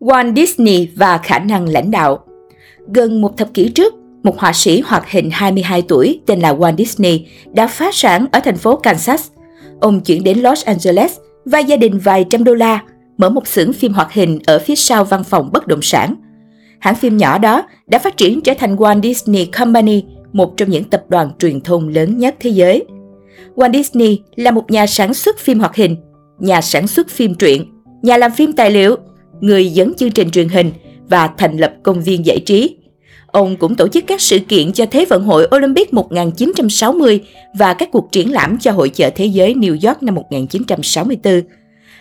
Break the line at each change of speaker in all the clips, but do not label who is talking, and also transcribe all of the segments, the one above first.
Walt Disney và khả năng lãnh đạo Gần một thập kỷ trước, một họa sĩ hoạt hình 22 tuổi tên là Walt Disney đã phá sản ở thành phố Kansas. Ông chuyển đến Los Angeles và gia đình vài trăm đô la, mở một xưởng phim hoạt hình ở phía sau văn phòng bất động sản. Hãng phim nhỏ đó đã phát triển trở thành Walt Disney Company, một trong những tập đoàn truyền thông lớn nhất thế giới. Walt Disney là một nhà sản xuất phim hoạt hình, nhà sản xuất phim truyện, nhà làm phim tài liệu, người dẫn chương trình truyền hình và thành lập công viên giải trí. Ông cũng tổ chức các sự kiện cho Thế vận hội Olympic 1960 và các cuộc triển lãm cho Hội chợ Thế giới New York năm 1964.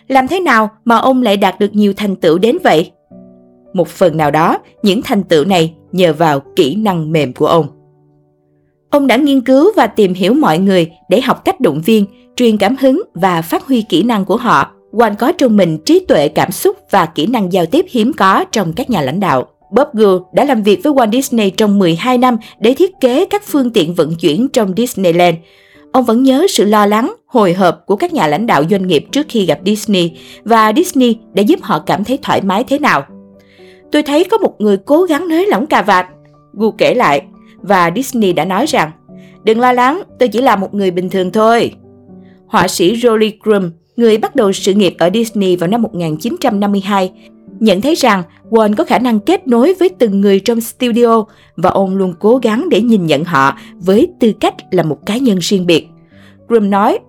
Làm thế nào mà ông lại đạt được nhiều thành tựu đến vậy? Một phần nào đó, những thành tựu này nhờ vào kỹ năng mềm của ông. Ông đã nghiên cứu và tìm hiểu mọi người để học cách động viên, truyền cảm hứng và phát huy kỹ năng của họ. Wang có trong mình trí tuệ cảm xúc và kỹ năng giao tiếp hiếm có trong các nhà lãnh đạo. Bob Gould đã làm việc với Walt Disney trong 12 năm để thiết kế các phương tiện vận chuyển trong Disneyland. Ông vẫn nhớ sự lo lắng, hồi hộp của các nhà lãnh đạo doanh nghiệp trước khi gặp Disney và Disney đã giúp họ cảm thấy thoải mái thế nào. Tôi thấy có một người cố gắng nới lỏng cà vạt. Gould kể lại, và Disney đã nói rằng Đừng lo lắng, tôi chỉ là một người bình thường thôi. Họa sĩ Rolly Grum, người bắt đầu sự nghiệp ở Disney vào năm 1952, nhận thấy rằng Walt có khả năng kết nối với từng người trong studio và ông luôn cố gắng để nhìn nhận họ với tư cách là một cá nhân riêng biệt. Grum nói,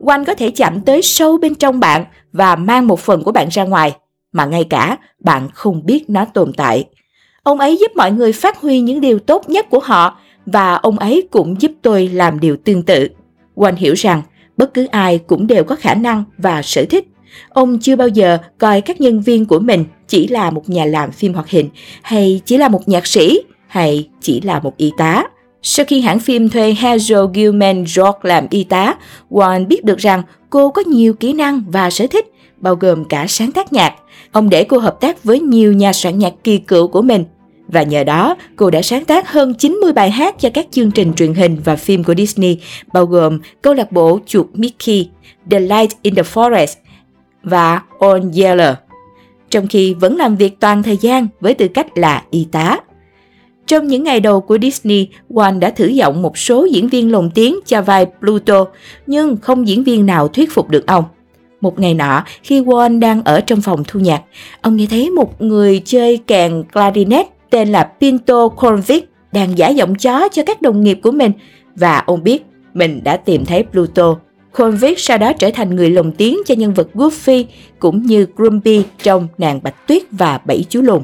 Walt có thể chạm tới sâu bên trong bạn và mang một phần của bạn ra ngoài, mà ngay cả bạn không biết nó tồn tại. Ông ấy giúp mọi người phát huy những điều tốt nhất của họ và ông ấy cũng giúp tôi làm điều tương tự. Walt hiểu rằng bất cứ ai cũng đều có khả năng và sở thích. Ông chưa bao giờ coi các nhân viên của mình chỉ là một nhà làm phim hoạt hình hay chỉ là một nhạc sĩ hay chỉ là một y tá. Sau khi hãng phim thuê Hazel Gilman George làm y tá, Warren biết được rằng cô có nhiều kỹ năng và sở thích, bao gồm cả sáng tác nhạc. Ông để cô hợp tác với nhiều nhà soạn nhạc kỳ cựu của mình và nhờ đó, cô đã sáng tác hơn 90 bài hát cho các chương trình truyền hình và phim của Disney, bao gồm câu lạc bộ chuột Mickey, The Light in the Forest và On Yeller, trong khi vẫn làm việc toàn thời gian với tư cách là y tá. Trong những ngày đầu của Disney, Walt đã thử giọng một số diễn viên lồng tiếng cho vai Pluto, nhưng không diễn viên nào thuyết phục được ông. Một ngày nọ, khi Walt đang ở trong phòng thu nhạc, ông nghe thấy một người chơi kèn clarinet tên là Pinto Cornvic đang giả giọng chó cho các đồng nghiệp của mình và ông biết mình đã tìm thấy Pluto. Cornvic sau đó trở thành người lồng tiếng cho nhân vật Goofy cũng như Grumpy trong Nàng Bạch Tuyết và Bảy Chú Lùn.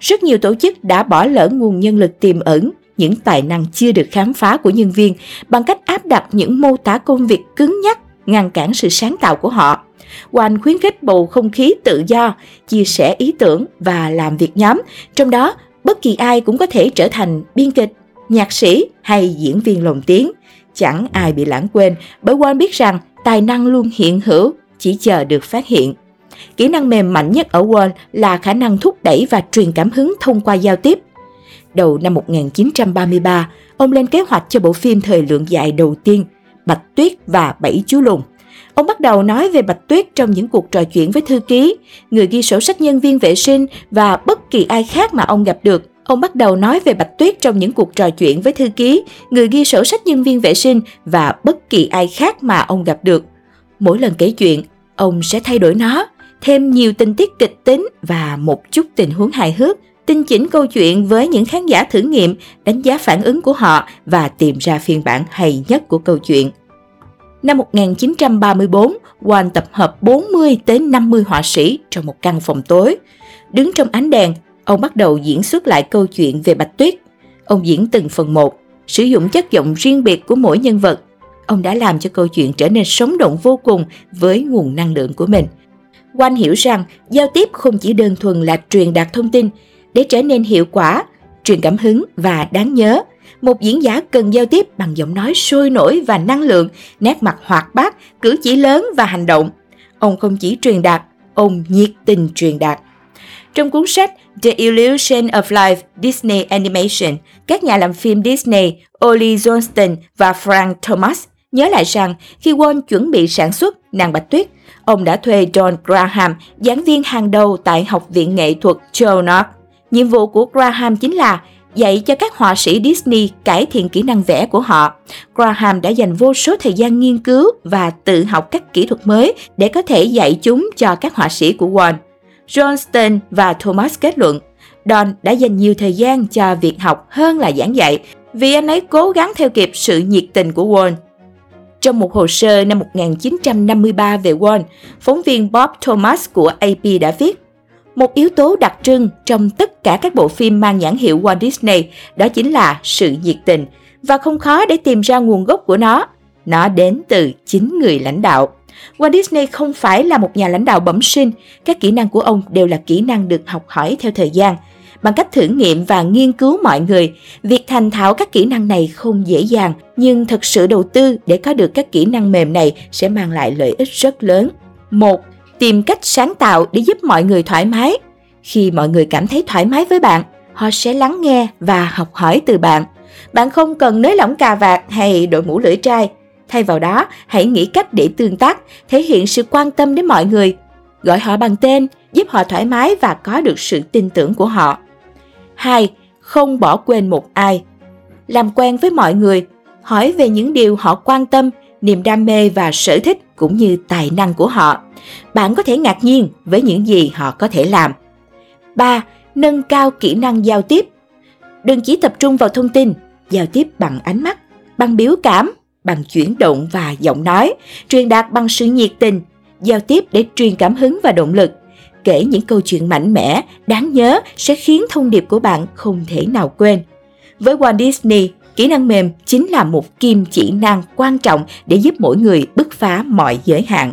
Rất nhiều tổ chức đã bỏ lỡ nguồn nhân lực tiềm ẩn, những tài năng chưa được khám phá của nhân viên bằng cách áp đặt những mô tả công việc cứng nhắc, ngăn cản sự sáng tạo của họ. Oanh khuyến khích bầu không khí tự do, chia sẻ ý tưởng và làm việc nhóm, trong đó bất kỳ ai cũng có thể trở thành biên kịch, nhạc sĩ hay diễn viên lồng tiếng. Chẳng ai bị lãng quên bởi Walt biết rằng tài năng luôn hiện hữu, chỉ chờ được phát hiện. Kỹ năng mềm mạnh nhất ở Walt là khả năng thúc đẩy và truyền cảm hứng thông qua giao tiếp. Đầu năm 1933, ông lên kế hoạch cho bộ phim thời lượng dài đầu tiên, Bạch Tuyết và Bảy Chú Lùn. Ông bắt đầu nói về Bạch Tuyết trong những cuộc trò chuyện với thư ký, người ghi sổ sách nhân viên vệ sinh và bất kỳ ai khác mà ông gặp được. Ông bắt đầu nói về Bạch Tuyết trong những cuộc trò chuyện với thư ký, người ghi sổ sách nhân viên vệ sinh và bất kỳ ai khác mà ông gặp được. Mỗi lần kể chuyện, ông sẽ thay đổi nó, thêm nhiều tình tiết kịch tính và một chút tình huống hài hước, tinh chỉnh câu chuyện với những khán giả thử nghiệm, đánh giá phản ứng của họ và tìm ra phiên bản hay nhất của câu chuyện. Năm 1934, Walt tập hợp 40 đến 50 họa sĩ trong một căn phòng tối. Đứng trong ánh đèn, ông bắt đầu diễn xuất lại câu chuyện về Bạch Tuyết. Ông diễn từng phần một, sử dụng chất giọng riêng biệt của mỗi nhân vật. Ông đã làm cho câu chuyện trở nên sống động vô cùng với nguồn năng lượng của mình. Walt hiểu rằng giao tiếp không chỉ đơn thuần là truyền đạt thông tin, để trở nên hiệu quả, truyền cảm hứng và đáng nhớ – một diễn giả cần giao tiếp bằng giọng nói sôi nổi và năng lượng, nét mặt hoạt bát, cử chỉ lớn và hành động. Ông không chỉ truyền đạt, ông nhiệt tình truyền đạt. Trong cuốn sách The Illusion of Life Disney Animation, các nhà làm phim Disney, Ollie Johnston và Frank Thomas Nhớ lại rằng, khi Walt chuẩn bị sản xuất Nàng Bạch Tuyết, ông đã thuê John Graham, giảng viên hàng đầu tại Học viện Nghệ thuật Joe Nhiệm vụ của Graham chính là dạy cho các họa sĩ Disney cải thiện kỹ năng vẽ của họ. Graham đã dành vô số thời gian nghiên cứu và tự học các kỹ thuật mới để có thể dạy chúng cho các họa sĩ của Walt. Johnston và Thomas kết luận, Don đã dành nhiều thời gian cho việc học hơn là giảng dạy vì anh ấy cố gắng theo kịp sự nhiệt tình của Walt. Trong một hồ sơ năm 1953 về Walt, phóng viên Bob Thomas của AP đã viết một yếu tố đặc trưng trong tất cả các bộ phim mang nhãn hiệu Walt Disney đó chính là sự nhiệt tình và không khó để tìm ra nguồn gốc của nó. Nó đến từ chính người lãnh đạo. Walt Disney không phải là một nhà lãnh đạo bẩm sinh, các kỹ năng của ông đều là kỹ năng được học hỏi theo thời gian. Bằng cách thử nghiệm và nghiên cứu mọi người, việc thành thạo các kỹ năng này không dễ dàng, nhưng thật sự đầu tư để có được các kỹ năng mềm này sẽ mang lại lợi ích rất lớn. Một, tìm cách sáng tạo để giúp mọi người thoải mái. Khi mọi người cảm thấy thoải mái với bạn, họ sẽ lắng nghe và học hỏi từ bạn. Bạn không cần nới lỏng cà vạt hay đội mũ lưỡi trai. Thay vào đó, hãy nghĩ cách để tương tác, thể hiện sự quan tâm đến mọi người. Gọi họ bằng tên, giúp họ thoải mái và có được sự tin tưởng của họ. hai Không bỏ quên một ai. Làm quen với mọi người, hỏi về những điều họ quan tâm, niềm đam mê và sở thích cũng như tài năng của họ. Bạn có thể ngạc nhiên với những gì họ có thể làm. 3. Nâng cao kỹ năng giao tiếp. Đừng chỉ tập trung vào thông tin, giao tiếp bằng ánh mắt, bằng biểu cảm, bằng chuyển động và giọng nói, truyền đạt bằng sự nhiệt tình, giao tiếp để truyền cảm hứng và động lực. Kể những câu chuyện mạnh mẽ, đáng nhớ sẽ khiến thông điệp của bạn không thể nào quên. Với Walt Disney, kỹ năng mềm chính là một kim chỉ năng quan trọng để giúp mỗi người bứt phá mọi giới hạn.